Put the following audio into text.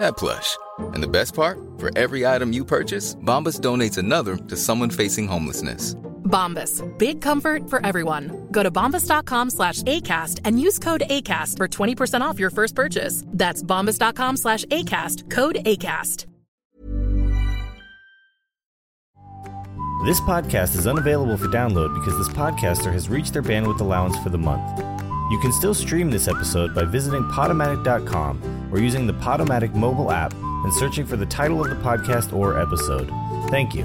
that plush. And the best part? For every item you purchase, Bombas donates another to someone facing homelessness. Bombas. Big comfort for everyone. Go to bombas.com slash ACAST and use code ACAST for 20% off your first purchase. That's bombas.com slash ACAST. Code ACAST. This podcast is unavailable for download because this podcaster has reached their bandwidth allowance for the month. You can still stream this episode by visiting Podomatic.com or using the Podomatic mobile app and searching for the title of the podcast or episode. Thank you.